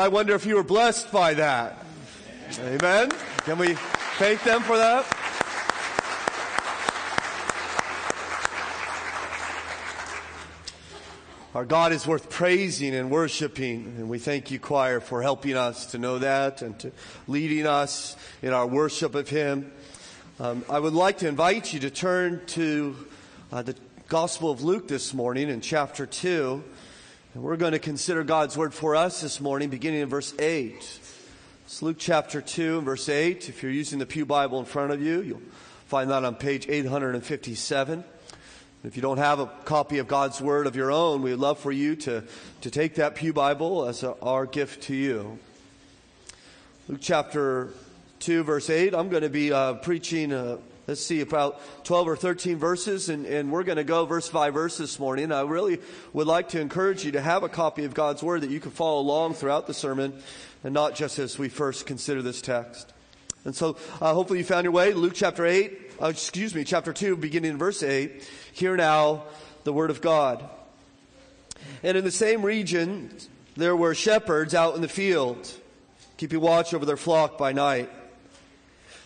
I wonder if you were blessed by that. Amen. Can we thank them for that? Our God is worth praising and worshiping, and we thank you, choir, for helping us to know that and to leading us in our worship of Him. Um, I would like to invite you to turn to uh, the Gospel of Luke this morning in chapter 2. And we're going to consider God's word for us this morning, beginning in verse 8. It's Luke chapter 2 verse 8. If you're using the Pew Bible in front of you, you'll find that on page 857. If you don't have a copy of God's Word of your own, we'd love for you to, to take that Pew Bible as a, our gift to you. Luke chapter 2, verse 8. I'm going to be uh, preaching, uh, let's see, about 12 or 13 verses, and, and we're going to go verse by verse this morning. I really would like to encourage you to have a copy of God's Word that you can follow along throughout the sermon, and not just as we first consider this text. And so, uh, hopefully, you found your way. Luke chapter 8, uh, excuse me, chapter 2, beginning in verse 8. Hear now the word of God. And in the same region, there were shepherds out in the field, keeping watch over their flock by night.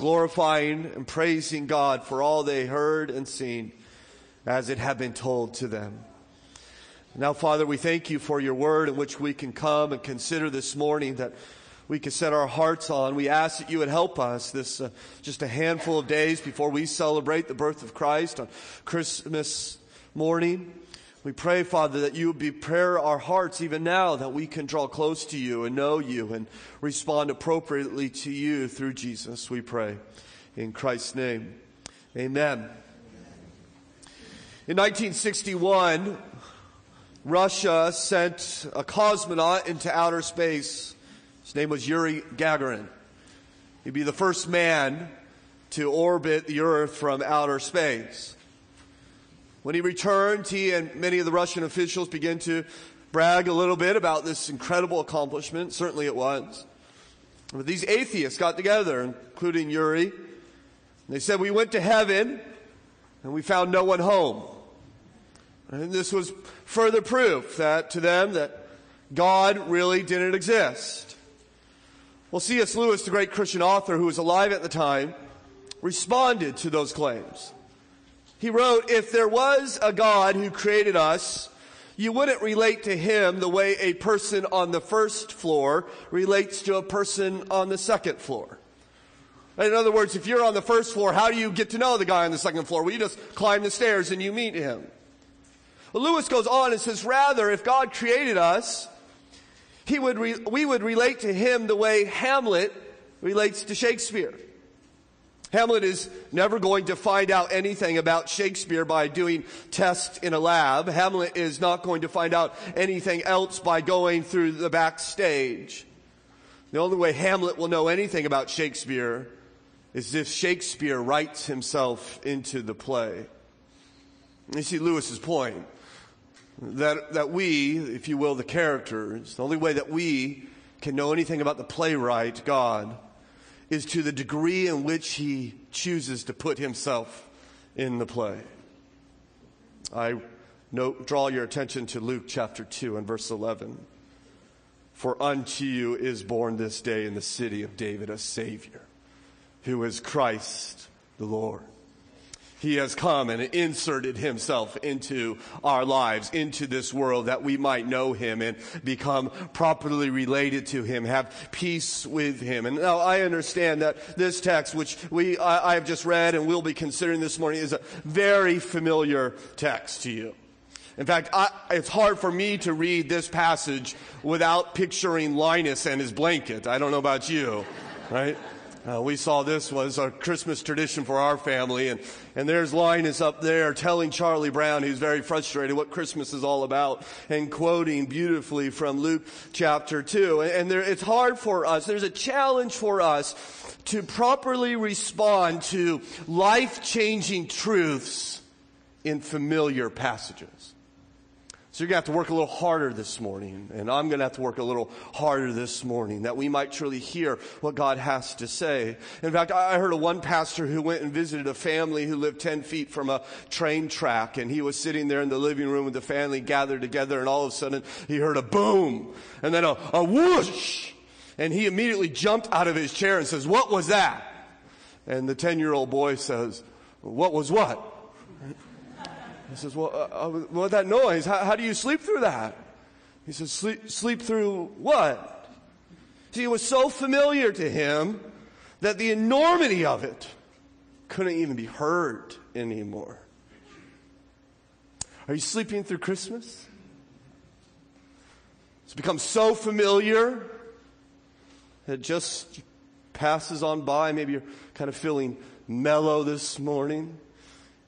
glorifying and praising God for all they heard and seen as it had been told to them. Now, Father, we thank you for your word in which we can come and consider this morning that we can set our hearts on. We ask that you would help us this uh, just a handful of days before we celebrate the birth of Christ on Christmas morning. We pray, Father, that you would prepare our hearts even now that we can draw close to you and know you and respond appropriately to you through Jesus, we pray. In Christ's name, amen. In 1961, Russia sent a cosmonaut into outer space. His name was Yuri Gagarin. He'd be the first man to orbit the Earth from outer space. When he returned, he and many of the Russian officials began to brag a little bit about this incredible accomplishment. Certainly it was. But these atheists got together, including Yuri. And they said, We went to heaven and we found no one home. And this was further proof that to them that God really didn't exist. Well, C.S. Lewis, the great Christian author who was alive at the time, responded to those claims. He wrote, if there was a God who created us, you wouldn't relate to him the way a person on the first floor relates to a person on the second floor. In other words, if you're on the first floor, how do you get to know the guy on the second floor? Well, you just climb the stairs and you meet him. Well, Lewis goes on and says, rather, if God created us, he would re- we would relate to him the way Hamlet relates to Shakespeare. Hamlet is never going to find out anything about Shakespeare by doing tests in a lab. Hamlet is not going to find out anything else by going through the backstage. The only way Hamlet will know anything about Shakespeare is if Shakespeare writes himself into the play. You see Lewis's point that, that we, if you will, the characters, the only way that we can know anything about the playwright, God, is to the degree in which he chooses to put himself in the play. I Note, draw your attention to Luke chapter 2 and verse 11. For unto you is born this day in the city of David a Savior, who is Christ the Lord. He has come and inserted himself into our lives, into this world that we might know him and become properly related to him, have peace with him. And now I understand that this text, which we, I, have just read and we'll be considering this morning is a very familiar text to you. In fact, I, it's hard for me to read this passage without picturing Linus and his blanket. I don't know about you, right? Uh, we saw this was a Christmas tradition for our family, and, and there's Linus up there telling Charlie Brown, who's very frustrated, what Christmas is all about, and quoting beautifully from Luke chapter 2. And, and there, it's hard for us, there's a challenge for us to properly respond to life changing truths in familiar passages. So you're going to have to work a little harder this morning, and I'm going to have to work a little harder this morning that we might truly hear what God has to say. In fact, I heard of one pastor who went and visited a family who lived 10 feet from a train track, and he was sitting there in the living room with the family gathered together, and all of a sudden he heard a boom, and then a, a whoosh, and he immediately jumped out of his chair and says, what was that? And the 10 year old boy says, what was what? He says, well, uh, uh, what that noise? How, how, do you sleep through that? He says, sleep, sleep through what? See, it was so familiar to him that the enormity of it couldn't even be heard anymore. Are you sleeping through Christmas? It's become so familiar that it just passes on by. Maybe you're kind of feeling mellow this morning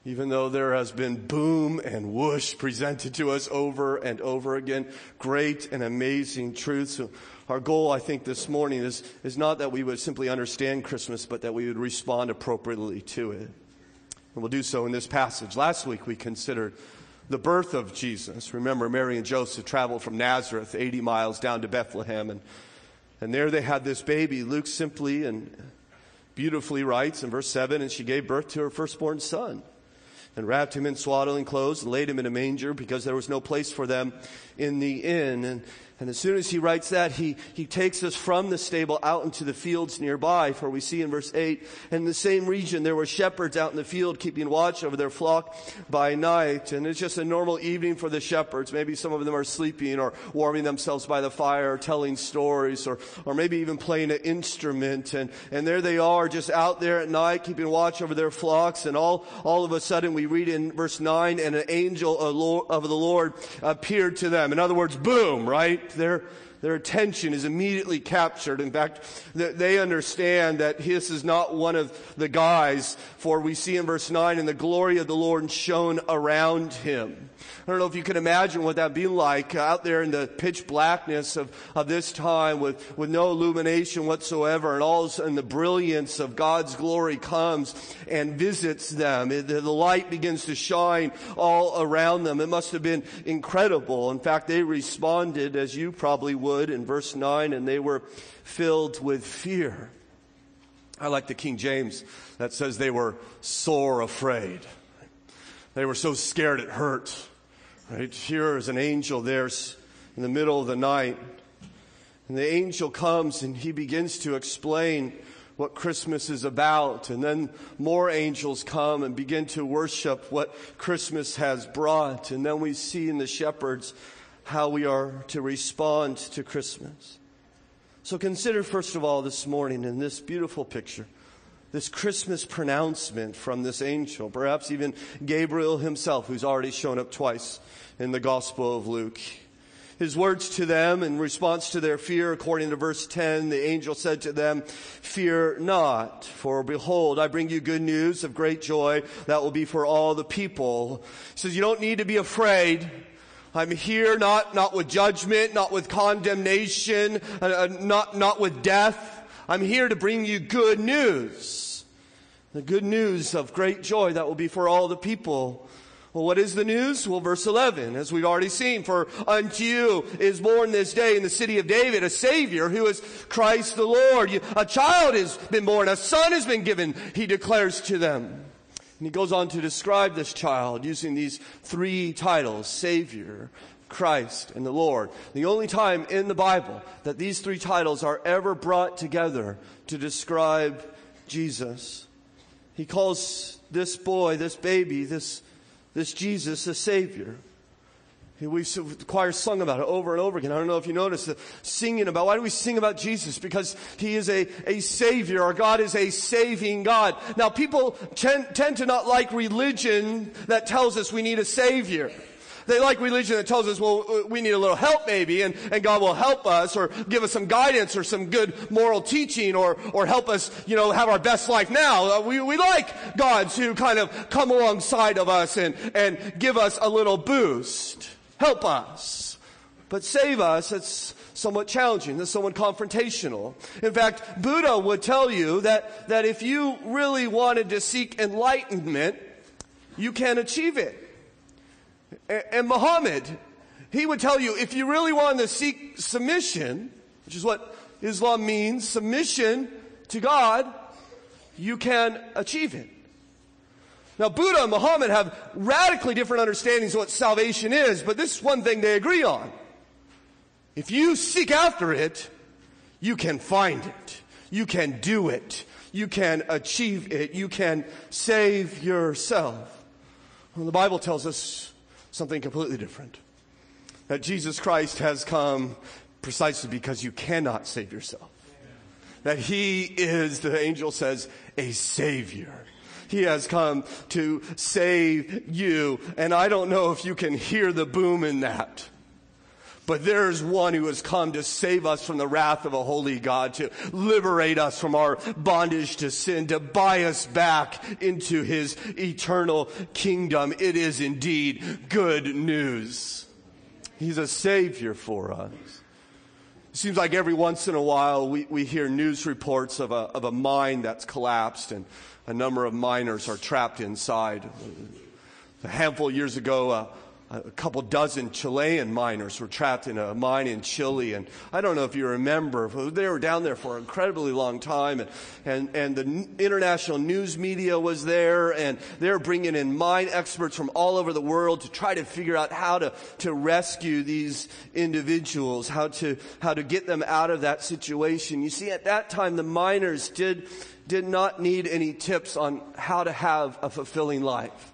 even though there has been boom and whoosh presented to us over and over again, great and amazing truths. Our goal, I think, this morning is, is not that we would simply understand Christmas, but that we would respond appropriately to it. And we'll do so in this passage. Last week we considered the birth of Jesus. Remember, Mary and Joseph traveled from Nazareth 80 miles down to Bethlehem, and, and there they had this baby. Luke simply and beautifully writes in verse 7 and she gave birth to her firstborn son and wrapped him in swaddling clothes and laid him in a manger because there was no place for them in the inn. And and as soon as he writes that, he, he takes us from the stable out into the fields nearby. For we see in verse 8, in the same region there were shepherds out in the field keeping watch over their flock by night. And it's just a normal evening for the shepherds. Maybe some of them are sleeping or warming themselves by the fire or telling stories or, or maybe even playing an instrument. And, and there they are just out there at night keeping watch over their flocks. And all, all of a sudden we read in verse 9, and an angel of the Lord appeared to them. In other words, boom, right? Their, their attention is immediately captured. In fact, they understand that this is not one of the guys, for we see in verse 9, and the glory of the Lord shone around him. I don't know if you can imagine what that'd be like out there in the pitch blackness of, of this time with, with no illumination whatsoever and all of a sudden the brilliance of God's glory comes and visits them. It, the light begins to shine all around them. It must have been incredible. In fact, they responded as you probably would in verse 9 and they were filled with fear. I like the King James that says they were sore afraid. They were so scared it hurt. Right here is an angel there in the middle of the night. And the angel comes and he begins to explain what Christmas is about. And then more angels come and begin to worship what Christmas has brought. And then we see in the shepherds how we are to respond to Christmas. So consider first of all this morning in this beautiful picture this Christmas pronouncement from this angel, perhaps even Gabriel himself, who's already shown up twice in the Gospel of Luke. His words to them in response to their fear, according to verse 10, the angel said to them, Fear not, for behold, I bring you good news of great joy that will be for all the people. He says, You don't need to be afraid. I'm here not, not with judgment, not with condemnation, uh, uh not, not with death. I'm here to bring you good news. The good news of great joy that will be for all the people. Well, what is the news? Well, verse 11, as we've already seen, for unto you is born this day in the city of David a Savior who is Christ the Lord. A child has been born, a son has been given, he declares to them. And he goes on to describe this child using these three titles Savior, Christ, and the Lord. The only time in the Bible that these three titles are ever brought together to describe Jesus. He calls this boy, this baby, this, this Jesus a Savior. We, the choir sung about it over and over again. I don't know if you noticed the singing about, why do we sing about Jesus? Because He is a, a Savior. Our God is a saving God. Now people tend, tend to not like religion that tells us we need a Savior. They like religion that tells us, well, we need a little help maybe, and, and God will help us, or give us some guidance, or some good moral teaching, or, or help us, you know, have our best life now. Uh, we, we like God to kind of come alongside of us and, and give us a little boost. Help us. But save us, it's somewhat challenging. It's somewhat confrontational. In fact, Buddha would tell you that, that if you really wanted to seek enlightenment, you can achieve it. And, Muhammad, he would tell you if you really want to seek submission, which is what Islam means, submission to God, you can achieve it. Now, Buddha and Muhammad have radically different understandings of what salvation is, but this is one thing they agree on. If you seek after it, you can find it. You can do it. You can achieve it. You can save yourself. Well, the Bible tells us something completely different. That Jesus Christ has come precisely because you cannot save yourself. That He is, the angel says, a Savior. He has come to save you. And I don't know if you can hear the boom in that. But there's one who has come to save us from the wrath of a holy God, to liberate us from our bondage to sin, to buy us back into his eternal kingdom. It is indeed good news. He's a savior for us. It seems like every once in a while we, we hear news reports of a, of a mine that's collapsed and a number of miners are trapped inside. A handful of years ago, uh, a couple dozen Chilean miners were trapped in a mine in Chile. And I don't know if you remember, they were down there for an incredibly long time. And, and, and the international news media was there, and they're bringing in mine experts from all over the world to try to figure out how to, to rescue these individuals, how to, how to get them out of that situation. You see, at that time, the miners did, did not need any tips on how to have a fulfilling life.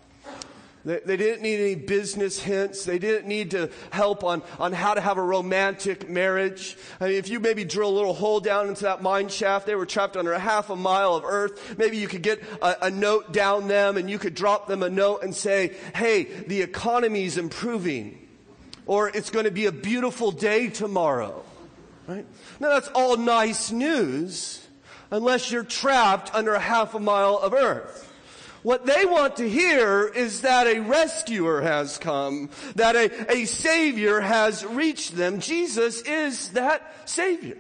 They, they, didn't need any business hints. They didn't need to help on, on how to have a romantic marriage. I mean, if you maybe drill a little hole down into that mine shaft, they were trapped under a half a mile of earth. Maybe you could get a, a note down them and you could drop them a note and say, hey, the economy's improving. Or it's going to be a beautiful day tomorrow. Right? Now that's all nice news unless you're trapped under a half a mile of earth. What they want to hear is that a rescuer has come, that a, a savior has reached them. Jesus is that savior.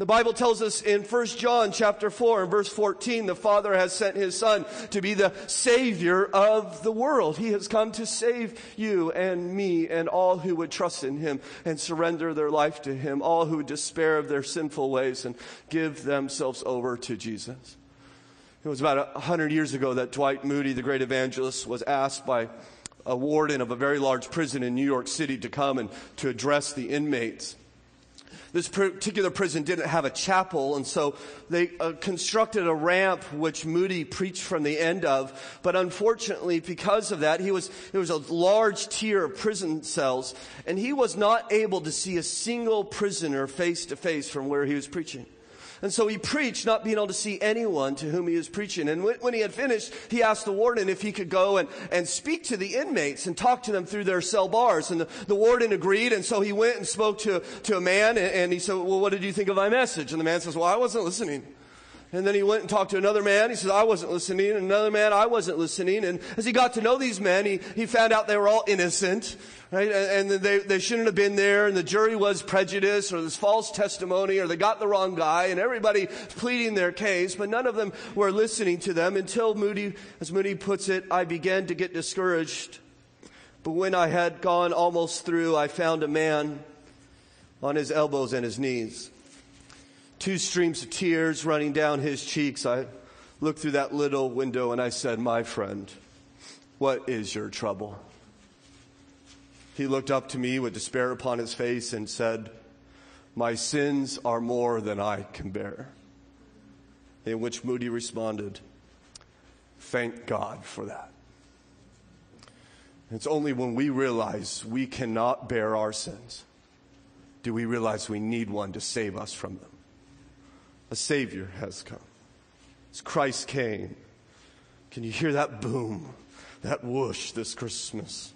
The Bible tells us in 1 John chapter 4 and verse 14, the Father has sent His Son to be the Savior of the world. He has come to save you and me and all who would trust in Him and surrender their life to Him, all who despair of their sinful ways and give themselves over to Jesus. It was about a hundred years ago that Dwight Moody, the great evangelist, was asked by a warden of a very large prison in New York City to come and to address the inmates. This particular prison didn't have a chapel, and so they uh, constructed a ramp which Moody preached from the end of. But unfortunately, because of that, he was, there was a large tier of prison cells, and he was not able to see a single prisoner face to face from where he was preaching. And so he preached, not being able to see anyone to whom he was preaching. And when, he had finished, he asked the warden if he could go and, and speak to the inmates and talk to them through their cell bars. And the, the warden agreed. And so he went and spoke to, to a man and, and he said, well, what did you think of my message? And the man says, well, I wasn't listening. And then he went and talked to another man. He said, I wasn't listening. And another man, I wasn't listening. And as he got to know these men, he, he found out they were all innocent, right? And, they, they shouldn't have been there. And the jury was prejudiced or this false testimony or they got the wrong guy and everybody pleading their case, but none of them were listening to them until Moody, as Moody puts it, I began to get discouraged. But when I had gone almost through, I found a man on his elbows and his knees two streams of tears running down his cheeks. I looked through that little window and I said, My friend, what is your trouble? He looked up to me with despair upon his face and said, My sins are more than I can bear. In which Moody responded, Thank God for that. It's only when we realize we cannot bear our sins do we realize we need one to save us from them. A Savior has come. As Christ came, can you hear that boom, that whoosh this Christmas?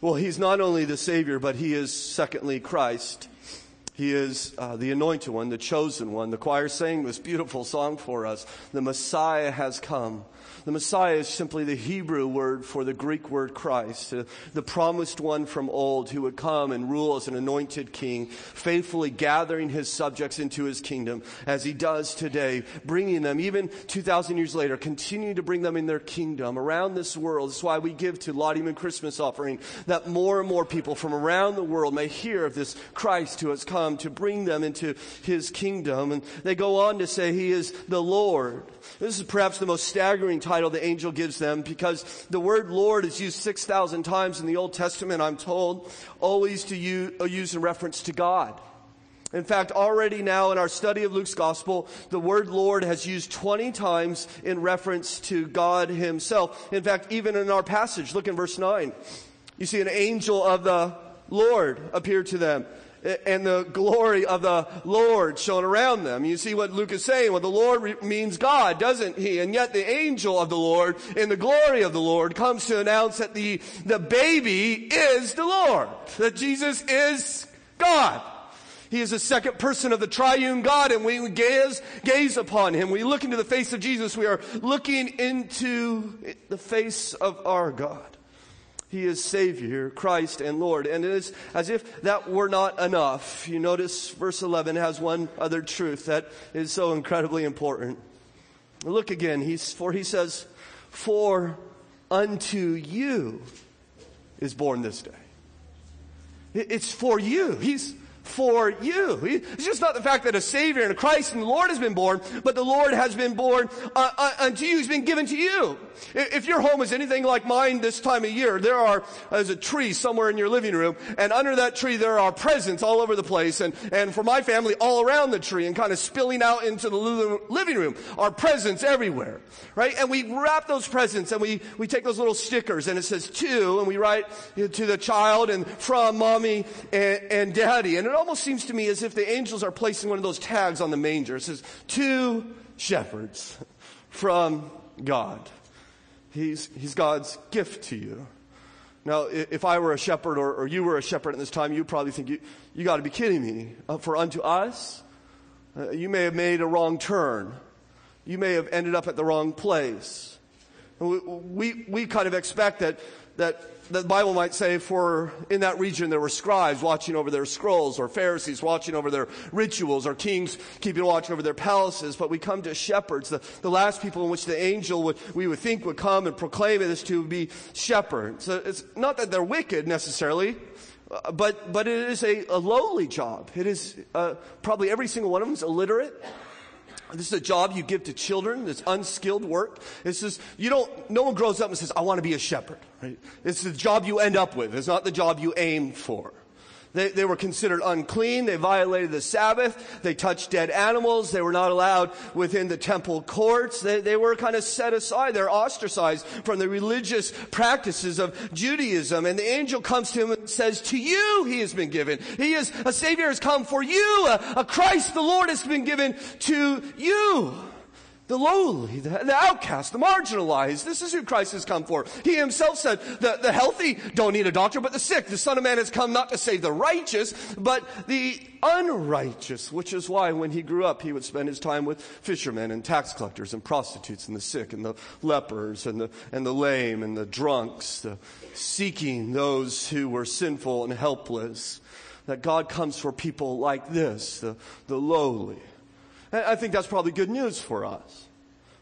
Well, He's not only the Savior, but He is, secondly, Christ. He is uh, the anointed one, the chosen one. The choir sang this beautiful song for us. The Messiah has come. The Messiah is simply the Hebrew word for the Greek word Christ, the promised one from old who would come and rule as an anointed king, faithfully gathering his subjects into his kingdom as he does today, bringing them, even 2,000 years later, continuing to bring them in their kingdom around this world. That's why we give to Lottie Christmas offering that more and more people from around the world may hear of this Christ who has come to bring them into his kingdom. And they go on to say he is the Lord. This is perhaps the most staggering title title the angel gives them because the word Lord is used 6,000 times in the Old Testament, I'm told, always to use, uh, use in reference to God. In fact, already now in our study of Luke's gospel, the word Lord has used 20 times in reference to God himself. In fact, even in our passage, look in verse 9. You see an angel of the Lord appear to them and the glory of the Lord shone around them. You see what Luke is saying? Well, the Lord means God, doesn't he? And yet the angel of the Lord in the glory of the Lord comes to announce that the, the baby is the Lord, that Jesus is God. He is the second person of the triune God, and we gaze, gaze upon him. We look into the face of Jesus. We are looking into the face of our God. He is Savior, Christ, and Lord. And it is as if that were not enough. You notice verse 11 has one other truth that is so incredibly important. Look again. He's, for he says, For unto you is born this day. It's for you. He's for you. It's just not the fact that a Savior and a Christ and the Lord has been born, but the Lord has been born uh, uh, unto you. He's been given to you. If your home is anything like mine this time of year, there are, there's a tree somewhere in your living room, and under that tree there are presents all over the place, and, and for my family, all around the tree, and kind of spilling out into the living room are presents everywhere, right? And we wrap those presents, and we, we take those little stickers, and it says to, and we write to the child, and from mommy and, and daddy, and it almost seems to me as if the angels are placing one of those tags on the manger. It says, to shepherds from God. He's, he's God's gift to you. Now, if I were a shepherd or, or you were a shepherd at this time, you'd probably think, you, you got to be kidding me. Uh, for unto us, uh, you may have made a wrong turn. You may have ended up at the wrong place. We, we, we kind of expect that, that the Bible might say for in that region there were scribes watching over their scrolls or Pharisees watching over their rituals or kings keeping watch over their palaces. But we come to shepherds, the, the last people in which the angel would, we would think would come and proclaim it is to be shepherds. So it's not that they're wicked necessarily, but, but it is a, a lowly job. It is, uh, probably every single one of them is illiterate. This is a job you give to children. It's unskilled work. This is, you don't, no one grows up and says, I want to be a shepherd, right? It's the job you end up with. It's not the job you aim for. They, they were considered unclean. They violated the Sabbath. They touched dead animals. They were not allowed within the temple courts. They, they were kind of set aside. They're ostracized from the religious practices of Judaism. And the angel comes to him and says, to you he has been given. He is, a savior has come for you. A, a Christ the Lord has been given to you the lowly, the, the outcast, the marginalized. This is who Christ has come for. He himself said, the, the healthy don't need a doctor, but the sick. The Son of Man has come not to save the righteous, but the unrighteous, which is why when he grew up, he would spend his time with fishermen and tax collectors and prostitutes and the sick and the lepers and the, and the lame and the drunks, the, seeking those who were sinful and helpless. That God comes for people like this, the, the lowly. I think that's probably good news for us,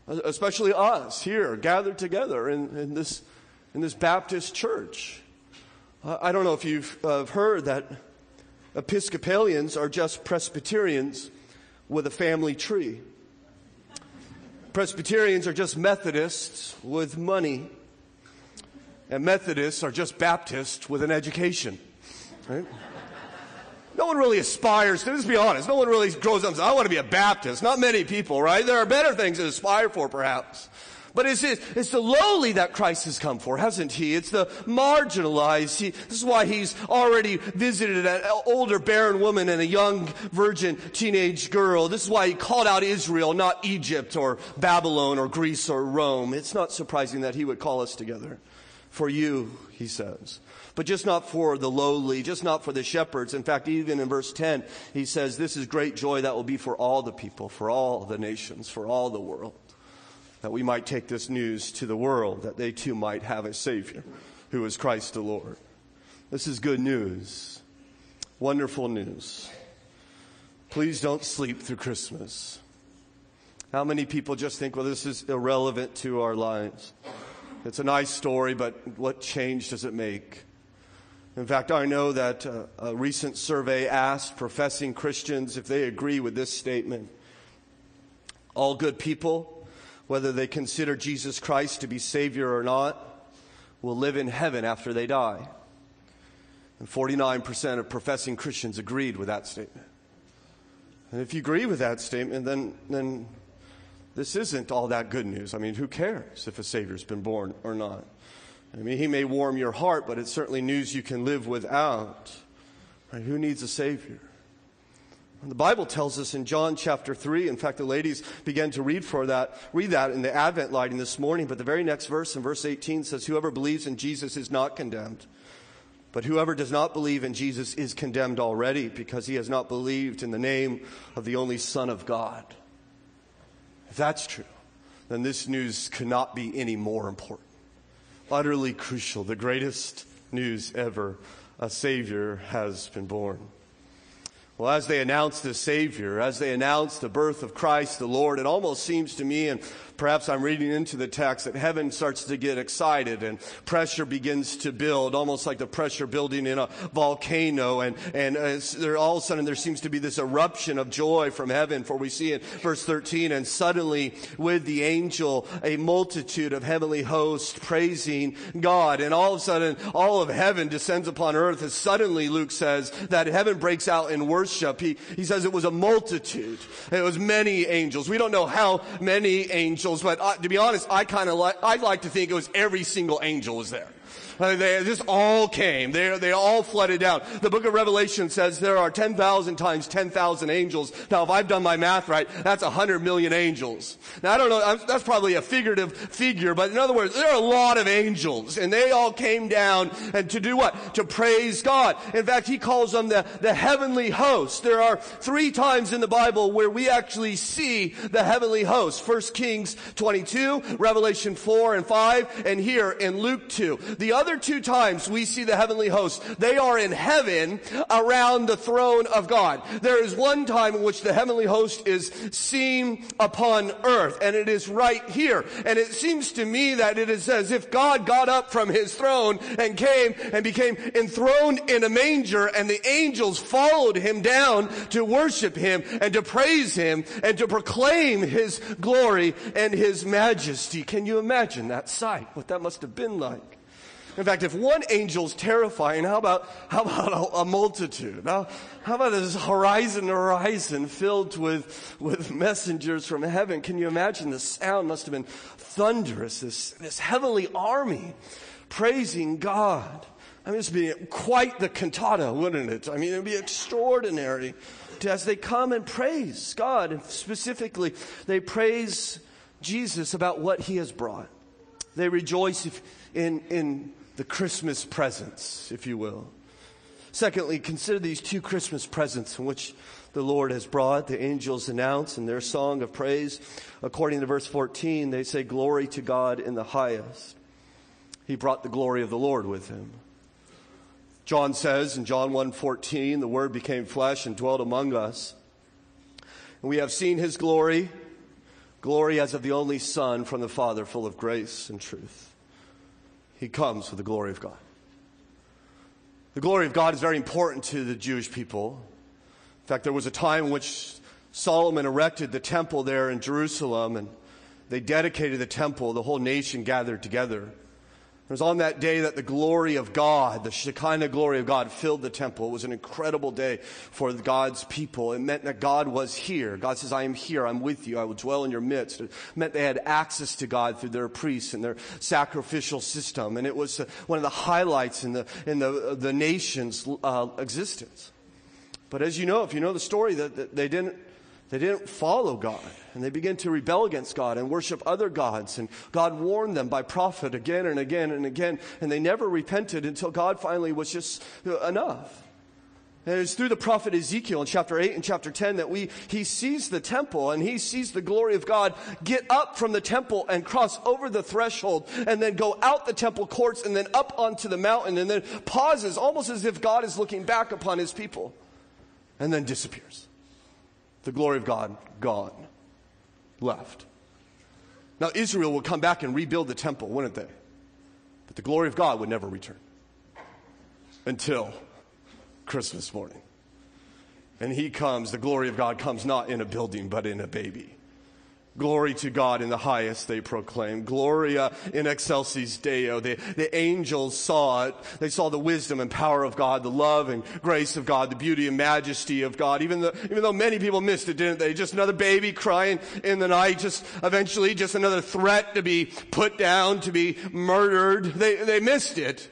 especially us here gathered together in, in this, in this Baptist church. I don't know if you've uh, heard that Episcopalians are just Presbyterians with a family tree. Presbyterians are just Methodists with money, and Methodists are just Baptists with an education. Right? No one really aspires to, let's be honest, no one really grows up and says, I want to be a Baptist. Not many people, right? There are better things to aspire for, perhaps. But it's, it's the lowly that Christ has come for, hasn't he? It's the marginalized. He, this is why he's already visited an older barren woman and a young virgin teenage girl. This is why he called out Israel, not Egypt or Babylon or Greece or Rome. It's not surprising that he would call us together. For you, he says but just not for the lowly, just not for the shepherds. In fact, even in verse 10, he says, This is great joy that will be for all the people, for all the nations, for all the world that we might take this news to the world, that they too might have a Savior who is Christ the Lord. This is good news, wonderful news. Please don't sleep through Christmas. How many people just think, well, this is irrelevant to our lives? It's a nice story, but what change does it make? In fact, I know that uh, a recent survey asked professing Christians if they agree with this statement. All good people whether they consider Jesus Christ to be Savior or not, will live in heaven after they die. And 49% of professing Christians agreed with that statement. And if you agree with that statement, then, then this isn't all that good news. I mean, who cares if a Savior's been born or not? I mean, he may warm your heart, but it's certainly news you can live without. Right? Who needs a Savior? The Bible tells us in John chapter 3, in fact, the ladies began to read for that, read that in the Advent lighting this morning, but the very next verse in verse 18 says, Whoever believes in Jesus is not condemned. But whoever does not believe in Jesus is condemned already because he has not believed in the name of the only Son of God. If that's true, then this news cannot be any more important. Utterly crucial, the greatest news ever. A Savior has been born. Well, as they announce the Savior, as they announce the birth of Christ the Lord, it almost seems to me, and perhaps I'm reading into the text that heaven starts to get excited and pressure begins to build, almost like the pressure building in a volcano. And, and uh, there, all of a sudden there seems to be this eruption of joy from heaven. For we see in verse 13, and suddenly with the angel, a multitude of heavenly hosts praising God. And all of a sudden, all of heaven descends upon earth. As suddenly, Luke says, that heaven breaks out in worship. He, he says it was a multitude. It was many angels. We don't know how many angels angels, but uh, to be honest, I kind of like, I'd like to think it was every single angel was there. Uh, they just all came. They, they all flooded down. The book of Revelation says there are 10,000 times 10,000 angels. Now, if I've done my math right, that's 100 million angels. Now, I don't know, that's probably a figurative figure, but in other words, there are a lot of angels, and they all came down and to do what? To praise God. In fact, he calls them the, the heavenly host. There are three times in the Bible where we actually see the heavenly host. First Kings 22, Revelation 4 and 5, and here in Luke 2. The other other two times we see the heavenly host, they are in heaven around the throne of God. There is one time in which the heavenly host is seen upon earth, and it is right here. And it seems to me that it is as if God got up from his throne and came and became enthroned in a manger, and the angels followed him down to worship him and to praise him and to proclaim his glory and his majesty. Can you imagine that sight? What that must have been like. In fact, if one angel's terrifying, how about, how about a, a multitude? How, how about this horizon horizon filled with, with messengers from heaven? Can you imagine the sound must have been thunderous, this, this heavenly army praising God. I mean, this would be quite the cantata, wouldn't it? I mean, it would be extraordinary to, as they come and praise God. And specifically, they praise Jesus about what he has brought. They rejoice in, in the Christmas presents, if you will. Secondly, consider these two Christmas presents in which the Lord has brought. The angels announce in their song of praise, according to verse 14, they say, Glory to God in the highest. He brought the glory of the Lord with him. John says in John 1:14, the word became flesh and dwelt among us. And we have seen his glory, glory as of the only Son from the Father, full of grace and truth he comes for the glory of God. The glory of God is very important to the Jewish people. In fact, there was a time in which Solomon erected the temple there in Jerusalem, and they dedicated the temple, the whole nation gathered together. It was on that day that the glory of God, the Shekinah glory of God, filled the temple. It was an incredible day for God's people. It meant that God was here. God says, I am here. I'm with you. I will dwell in your midst. It meant they had access to God through their priests and their sacrificial system. And it was uh, one of the highlights in the, in the, uh, the nation's uh, existence. But as you know, if you know the story, that, that they didn't they didn't follow God and they began to rebel against God and worship other gods. And God warned them by prophet again and again and again. And they never repented until God finally was just uh, enough. And it's through the prophet Ezekiel in chapter 8 and chapter 10 that we, he sees the temple and he sees the glory of God get up from the temple and cross over the threshold and then go out the temple courts and then up onto the mountain and then pauses almost as if God is looking back upon his people and then disappears the glory of God gone, left. Now, Israel would come back and rebuild the temple, wouldn't they? But the glory of God would never return until Christmas morning. And he comes, the glory of God comes not in a building, but in a baby. Glory to God in the highest, they proclaim. Gloria in excelsis Deo. The, the angels saw it. They saw the wisdom and power of God, the love and grace of God, the beauty and majesty of God. Even, the, even though many people missed it, didn't they? Just another baby crying in the night, just eventually just another threat to be put down, to be murdered. They, they missed it.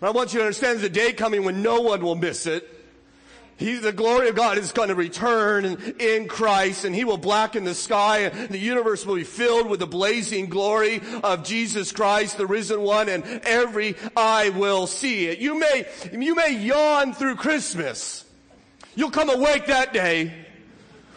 I want you to understand there's a day coming when no one will miss it. He, the glory of God is going to return in Christ and he will blacken the sky and the universe will be filled with the blazing glory of Jesus Christ, the risen one, and every eye will see it. You may, you may yawn through Christmas. You'll come awake that day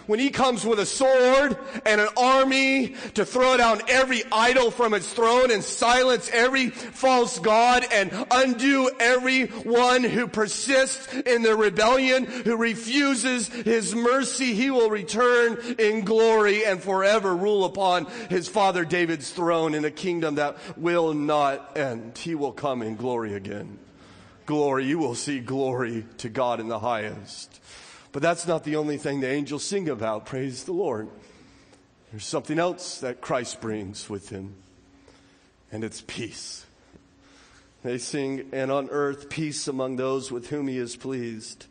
when he comes with a sword and an army to throw down every idol from its throne and silence every false god and undo every one who persists in their rebellion, who refuses his mercy, he will return in glory and forever rule upon his father David's throne in a kingdom that will not end. He will come in glory again. Glory, you will see glory to God in the highest. But that's not the only thing the angels sing about. Praise the Lord. There's something else that Christ brings with him, and it's peace. They sing, and on earth peace among those with whom he is pleased.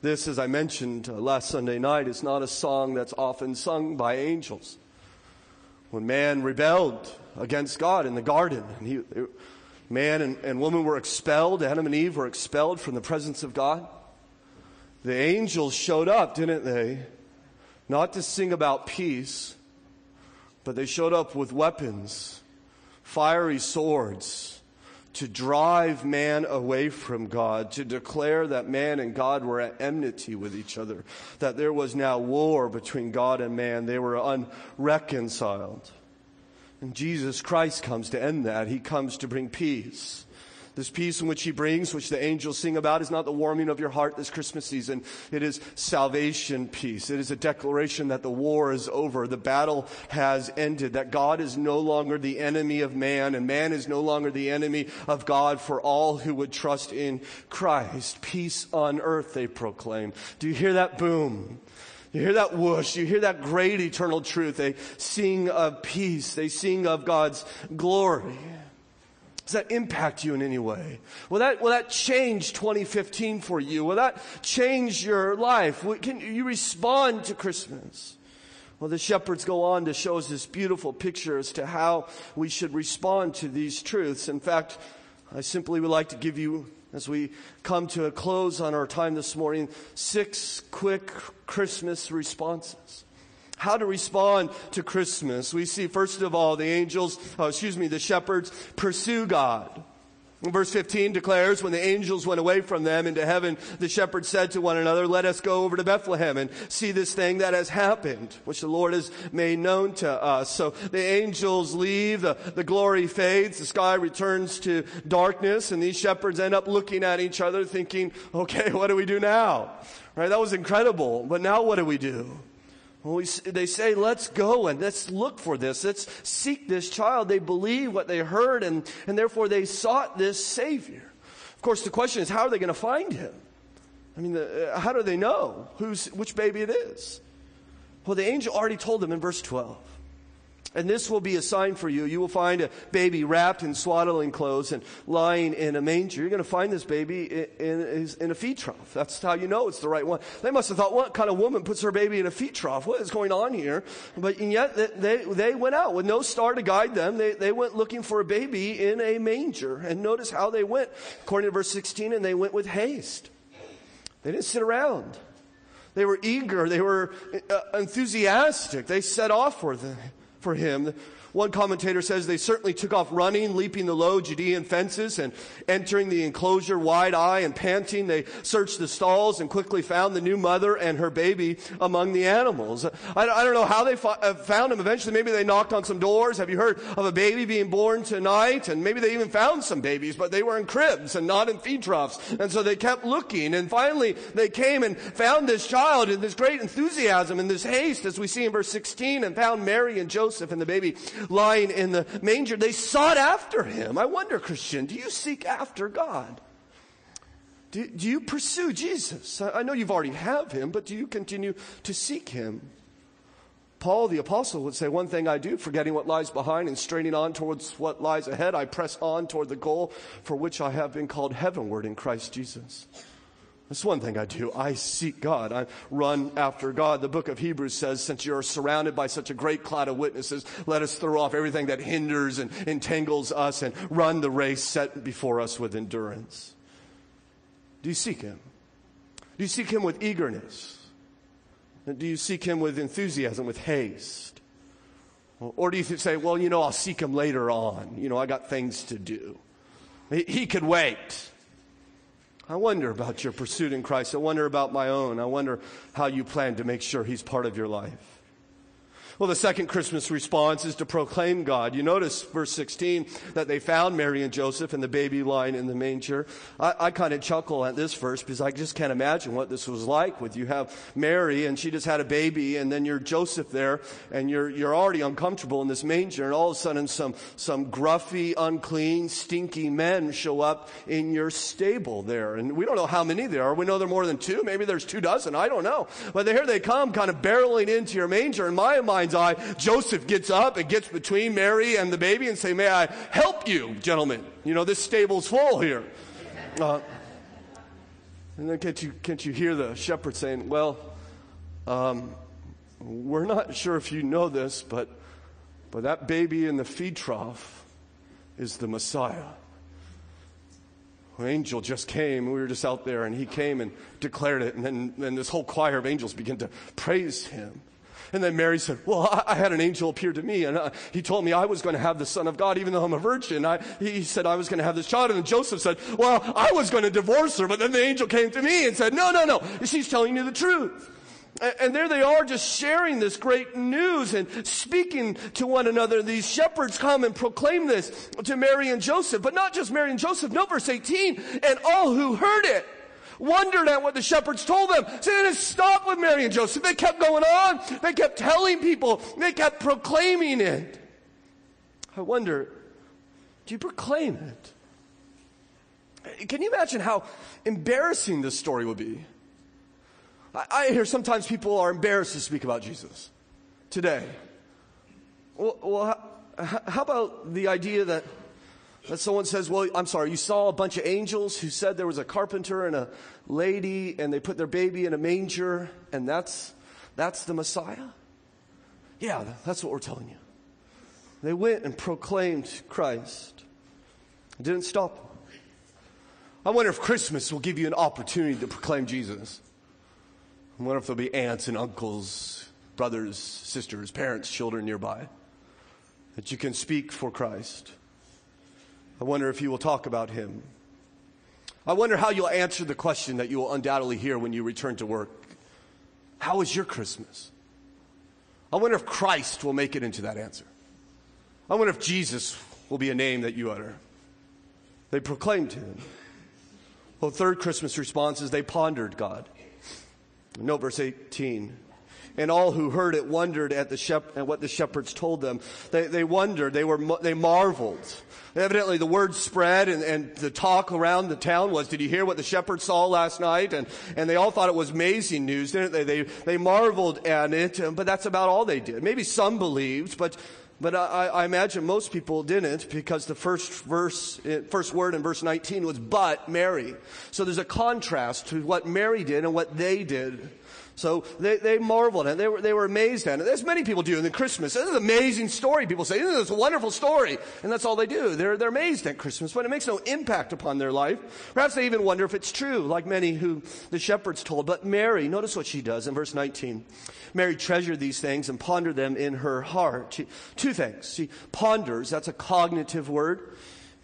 This, as I mentioned uh, last Sunday night, is not a song that's often sung by angels. When man rebelled against God in the garden, and he, man and, and woman were expelled, Adam and Eve were expelled from the presence of God. The angels showed up, didn't they? Not to sing about peace, but they showed up with weapons, fiery swords, to drive man away from God, to declare that man and God were at enmity with each other, that there was now war between God and man. They were unreconciled. And Jesus Christ comes to end that. He comes to bring peace. This peace in which he brings, which the angels sing about, is not the warming of your heart this Christmas season. It is salvation peace. It is a declaration that the war is over. The battle has ended. That God is no longer the enemy of man and man is no longer the enemy of God for all who would trust in Christ. Peace on earth, they proclaim. Do you hear that boom? You hear that whoosh. You hear that great eternal truth. They sing of peace. They sing of God's glory. Does that impact you in any way? Will that, will that change 2015 for you? Will that change your life? Can you respond to Christmas? Well, the shepherds go on to show us this beautiful picture as to how we should respond to these truths. In fact, I simply would like to give you, as we come to a close on our time this morning, six quick Christmas responses how to respond to Christmas. We see, first of all, the angels, oh, excuse me, the shepherds pursue God. Verse 15 declares, when the angels went away from them into heaven, the shepherds said to one another, let us go over to Bethlehem and see this thing that has happened, which the Lord has made known to us. So the angels leave, the, the glory fades, the sky returns to darkness, and these shepherds end up looking at each other thinking, okay, what do we do now? Right? That was incredible. But now what do we do? We, they say, let's go and let's look for this. Let's seek this child. They believe what they heard and, and therefore they sought this Savior. Of course, the question is, how are they going to find him? I mean, the, uh, how do they know who's, which baby it is? Well, the angel already told them in verse 12. And this will be a sign for you. You will find a baby wrapped in swaddling clothes and lying in a manger. You're going to find this baby in, in, in, a feed trough. That's how you know it's the right one. They must have thought, what kind of woman puts her baby in a feed trough? What is going on here? But yet they, they went out with no star to guide them. They, they went looking for a baby in a manger. And notice how they went. According to verse 16, and they went with haste. They didn't sit around. They were eager. They were uh, enthusiastic. They set off for the, for him. One commentator says they certainly took off running, leaping the low Judean fences and entering the enclosure wide eyed and panting. They searched the stalls and quickly found the new mother and her baby among the animals. I, I don't know how they uh, found him. Eventually, maybe they knocked on some doors. Have you heard of a baby being born tonight? And maybe they even found some babies, but they were in cribs and not in feed troughs. And so they kept looking. And finally, they came and found this child in this great enthusiasm and this haste, as we see in verse 16, and found Mary and Joseph and the baby lying in the manger, they sought after him. I wonder, Christian, do you seek after God? Do, do you pursue Jesus? I, I know you've already have him, but do you continue to seek him? Paul the apostle would say, One thing I do, forgetting what lies behind and straining on towards what lies ahead, I press on toward the goal for which I have been called heavenward in Christ Jesus. That's one thing I do. I seek God. I run after God. The book of Hebrews says, since you are surrounded by such a great cloud of witnesses, let us throw off everything that hinders and entangles us and run the race set before us with endurance. Do you seek Him? Do you seek Him with eagerness? Do you seek Him with enthusiasm, with haste? Or do you say, well, you know, I'll seek Him later on. You know, I got things to do. He could wait. I wonder about your pursuit in Christ. I wonder about my own. I wonder how you plan to make sure He's part of your life. Well, the second Christmas response is to proclaim God. You notice verse 16 that they found Mary and Joseph and the baby lying in the manger. I, I kind of chuckle at this verse because I just can't imagine what this was like with you have Mary and she just had a baby and then you're Joseph there and you're, you're already uncomfortable in this manger and all of a sudden some, some gruffy, unclean, stinky men show up in your stable there. And we don't know how many there are. We know there are more than two. Maybe there's two dozen. I don't know. But here they come kind of barreling into your manger. In my mind, mind's eye, Joseph gets up and gets between Mary and the baby and say, may I help you, gentlemen? You know, this stable's full here. Uh, and then can't you, can't you hear the shepherd saying, well, um, we're not sure if you know this, but, but that baby in the feed trough is the Messiah. An angel just came. We were just out there, and he came and declared it. And then, then this whole choir of angels began to praise him. And then Mary said, Well, I, I had an angel appear to me, and uh, he told me I was going to have the Son of God, even though I'm a virgin. I, he said I was going to have this child. And then Joseph said, Well, I was going to divorce her, but then the angel came to me and said, No, no, no. She's telling you the truth. And there they are just sharing this great news and speaking to one another. These shepherds come and proclaim this to Mary and Joseph, but not just Mary and Joseph. No, verse 18, and all who heard it wondered at what the shepherds told them. So they didn't stop with Mary and Joseph. They kept going on. They kept telling people. They kept proclaiming it. I wonder, do you proclaim it? Can you imagine how embarrassing this story would be? I, I hear sometimes people are embarrassed to speak about Jesus today. Well, well how, how about the idea that that someone says, Well, I'm sorry, you saw a bunch of angels who said there was a carpenter and a lady and they put their baby in a manger and that's, that's the Messiah? Yeah, that's what we're telling you. They went and proclaimed Christ. It didn't stop. I wonder if Christmas will give you an opportunity to proclaim Jesus. I wonder if there'll be aunts and uncles, brothers, sisters, parents, children nearby that you can speak for Christ. I wonder if you will talk about him. I wonder how you'll answer the question that you will undoubtedly hear when you return to work. How was your Christmas? I wonder if Christ will make it into that answer. I wonder if Jesus will be a name that you utter. They proclaimed him. Well, third Christmas response is they pondered God. Note verse 18. And all who heard it wondered at, the shep- at what the shepherds told them. They, they wondered, they, were, they marveled. Evidently, the word spread, and, and the talk around the town was, "Did you hear what the shepherds saw last night?" And and they all thought it was amazing news, didn't they? They they marveled at it, but that's about all they did. Maybe some believed, but But I, I, imagine most people didn't because the first verse, eh, first word in verse 19 was but Mary. So there's a contrast to what Mary did and what they did. So they, they marveled and they were, they were amazed at it. As many people do in the Christmas. This is an amazing story. People say, this is a wonderful story. And that's all they do. They're, they're amazed at Christmas, but it makes no impact upon their life. Perhaps they even wonder if it's true, like many who the shepherds told. But Mary, notice what she does in verse 19. Mary treasured these things and pondered them in her heart. She, two things. She ponders, that's a cognitive word.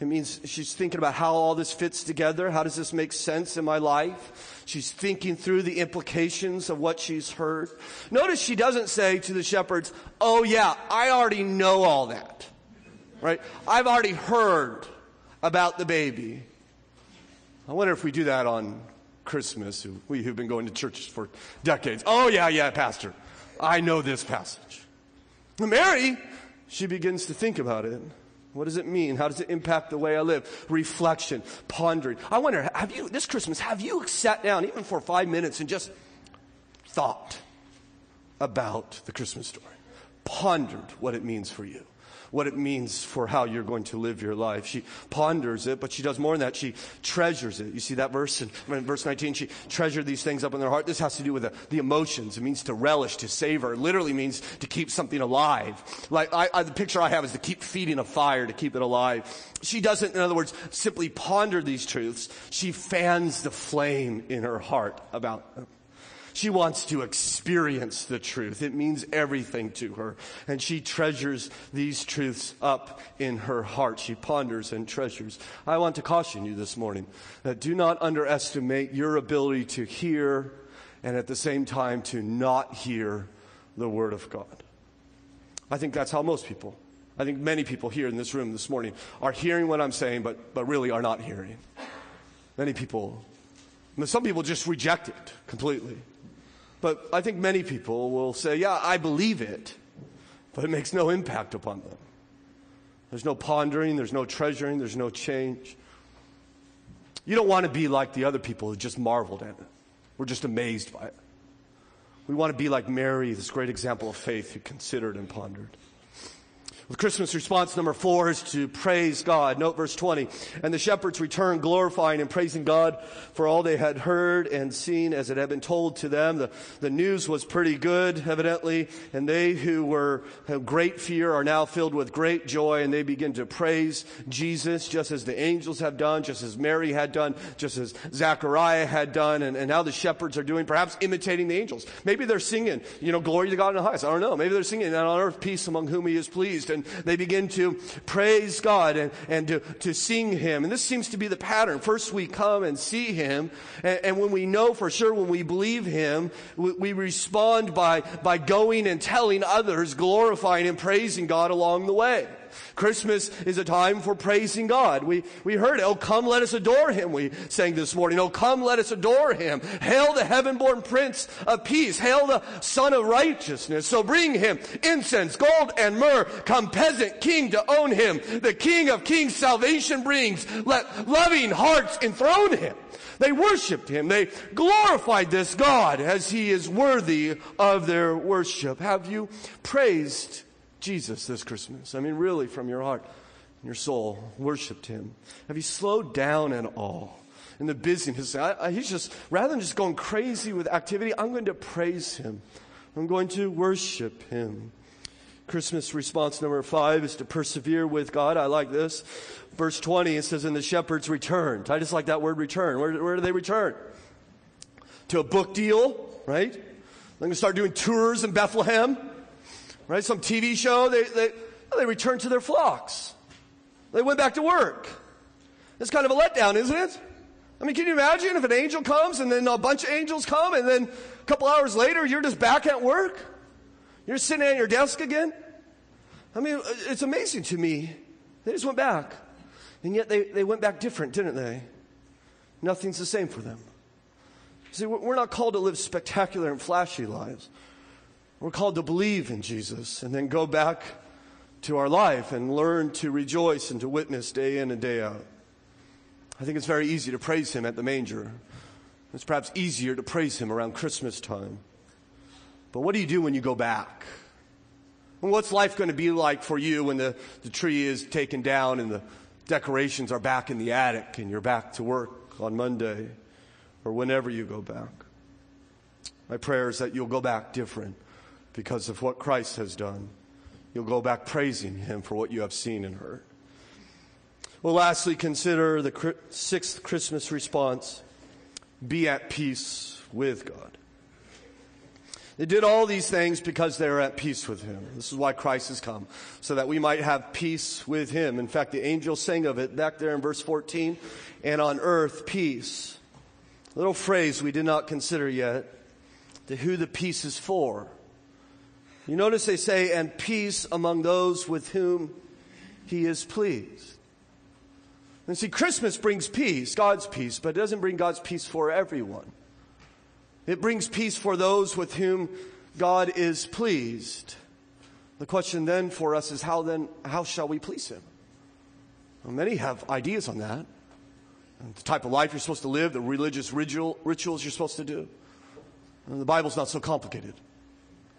It means she's thinking about how all this fits together. How does this make sense in my life? She's thinking through the implications of what she's heard. Notice she doesn't say to the shepherds, Oh yeah, I already know all that. Right? I've already heard about the baby. I wonder if we do that on Christmas, we who've been going to churches for decades. Oh yeah, yeah, pastor. I know this passage. Mary, she begins to think about it. What does it mean? How does it impact the way I live? Reflection, pondering. I wonder, have you, this Christmas, have you sat down even for five minutes and just thought about the Christmas story? Pondered what it means for you what it means for how you're going to live your life. She ponders it, but she does more than that. She treasures it. You see that verse in, in verse 19? She treasured these things up in their heart. This has to do with the, the emotions. It means to relish, to savor. It literally means to keep something alive. Like I, I, the picture I have is to keep feeding a fire, to keep it alive. She doesn't, in other words, simply ponder these truths. She fans the flame in her heart about them. She wants to experience the truth. It means everything to her. And she treasures these truths up in her heart. She ponders and treasures. I want to caution you this morning that do not underestimate your ability to hear and at the same time to not hear the Word of God. I think that's how most people, I think many people here in this room this morning are hearing what I'm saying, but, but really are not hearing. Many people, some people just reject it completely. But I think many people will say, yeah, I believe it, but it makes no impact upon them. There's no pondering, there's no treasuring, there's no change. You don't want to be like the other people who just marveled at it. We're just amazed by it. We want to be like Mary, this great example of faith who considered and pondered. The Christmas response number four is to praise God. Note verse 20. And the shepherds returned glorifying and praising God for all they had heard and seen as it had been told to them. The, the news was pretty good, evidently, and they who were have great fear are now filled with great joy and they begin to praise Jesus just as the angels have done, just as Mary had done, just as Zachariah had done, and, and now the shepherds are doing, perhaps imitating the angels. Maybe they're singing, you know, glory to God in the highest. I don't know. Maybe they're singing, and on earth peace among whom he is pleased. And they begin to praise God and, and to, to sing Him. And this seems to be the pattern. First, we come and see Him. And, and when we know for sure, when we believe Him, we, we respond by, by going and telling others, glorifying and praising God along the way. Christmas is a time for praising God. We, we heard, Oh, come, let us adore him. We sang this morning, Oh, come, let us adore him. Hail the heaven born prince of peace. Hail the Sun of righteousness. So bring him incense, gold, and myrrh. Come, peasant king, to own him. The king of kings salvation brings. Let loving hearts enthrone him. They worshiped him. They glorified this God as he is worthy of their worship. Have you praised Jesus this Christmas? I mean, really, from your heart and your soul, worshiped him. Have you slowed down at all? in the busyness. I, I, he's just, rather than just going crazy with activity, I'm going to praise him. I'm going to worship him. Christmas response number five is to persevere with God. I like this. Verse 20, it says, And the shepherds returned. I just like that word return. Where, where do they return? To a book deal, right? They're going to start doing tours in Bethlehem right? Some TV show, they, they, oh, they returned to their flocks. They went back to work. It's kind of a letdown, isn't it? I mean, can you imagine if an angel comes and then a bunch of angels come and then a couple hours later you're just back at work? You're sitting at your desk again? I mean, it's amazing to me. They just went back. And yet they, they went back different, didn't they? Nothing's the same for them. See, we're not called to live spectacular and flashy lives. We're called to believe in Jesus and then go back to our life and learn to rejoice and to witness day in and day out. I think it's very easy to praise Him at the manger. It's perhaps easier to praise Him around Christmas time. But what do you do when you go back? And what's life going to be like for you when the, the tree is taken down and the decorations are back in the attic and you're back to work on Monday or whenever you go back? My prayer is that you'll go back different because of what Christ has done. You'll go back praising Him for what you have seen and heard. Well, lastly, consider the sixth Christmas response be at peace with God. They did all these things because they were at peace with Him. This is why Christ has come, so that we might have peace with Him. In fact, the angels sing of it back there in verse 14, and on earth, peace. A little phrase we did not consider yet, to who the peace is for. You notice they say, and peace among those with whom He is pleased. And see, Christmas brings peace, God's peace, but it doesn't bring God's peace for everyone. It brings peace for those with whom God is pleased. The question then for us is how then, how shall we please Him? Well, many have ideas on that. The type of life you're supposed to live, the religious ritual, rituals you're supposed to do. And the Bible's not so complicated.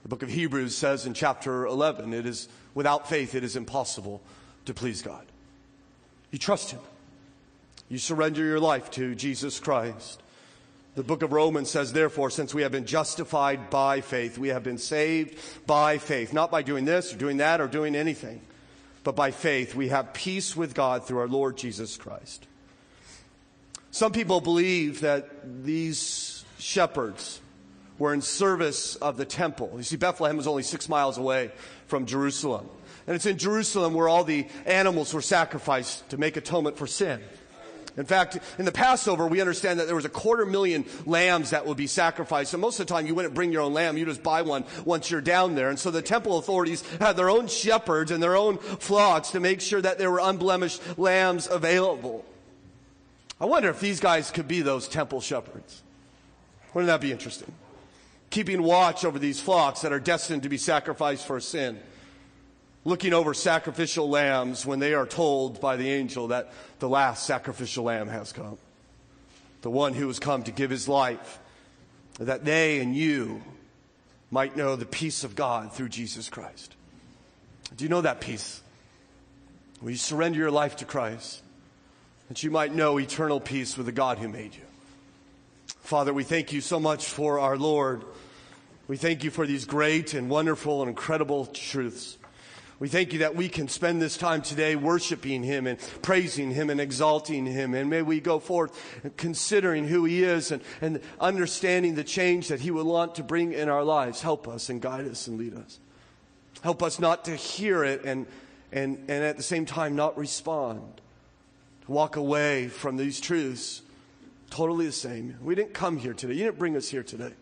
The book of Hebrews says in chapter 11, it is without faith, it is impossible to please God. You trust Him. You surrender your life to Jesus Christ. The book of Romans says, therefore, since we have been justified by faith, we have been saved by faith, not by doing this or doing that or doing anything, but by faith, we have peace with God through our Lord Jesus Christ. Some people believe that these shepherds were in service of the temple. You see, Bethlehem was only six miles away from Jerusalem. And it's in Jerusalem where all the animals were sacrificed to make atonement for sin. In fact, in the Passover, we understand that there was a quarter million lambs that would be sacrificed. And most of the time, you wouldn't bring your own lamb. You just buy one once you're down there. And so the temple authorities had their own shepherds and their own flocks to make sure that there were unblemished lambs available. I wonder if these guys could be those temple shepherds. Wouldn't that be interesting? Keeping watch over these flocks that are destined to be sacrificed for sin looking over sacrificial lambs when they are told by the angel that the last sacrificial lamb has come. The one who has come to give his life, that they and you might know the peace of God through Jesus Christ. Do you know that peace? Will you surrender your life to Christ? That you might know eternal peace with the God who made you. Father, we thank you so much for our Lord. We thank you for these great and wonderful and incredible truths. We thank you that we can spend this time today worshiping Him and praising Him and exalting Him. And may we go forth considering who He is and, and understanding the change that He would want to bring in our lives. Help us and guide us and lead us. Help us not to hear it and, and, and at the same time not respond. Walk away from these truths totally the same. We didn't come here today. You didn't bring us here today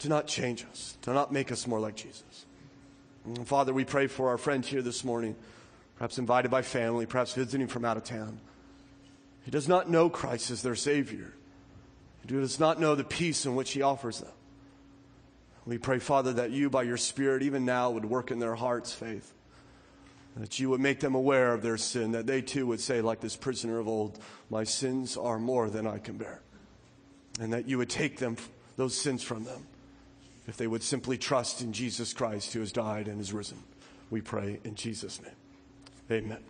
to not change us, to not make us more like Jesus. And Father, we pray for our friend here this morning, perhaps invited by family, perhaps visiting from out of town. He does not know Christ as their Savior. He does not know the peace in which He offers them. We pray, Father, that you, by your Spirit, even now, would work in their hearts faith. That you would make them aware of their sin, that they too would say, like this prisoner of old, My sins are more than I can bear. And that you would take them, those sins from them if they would simply trust in Jesus Christ who has died and is risen. We pray in Jesus' name. Amen.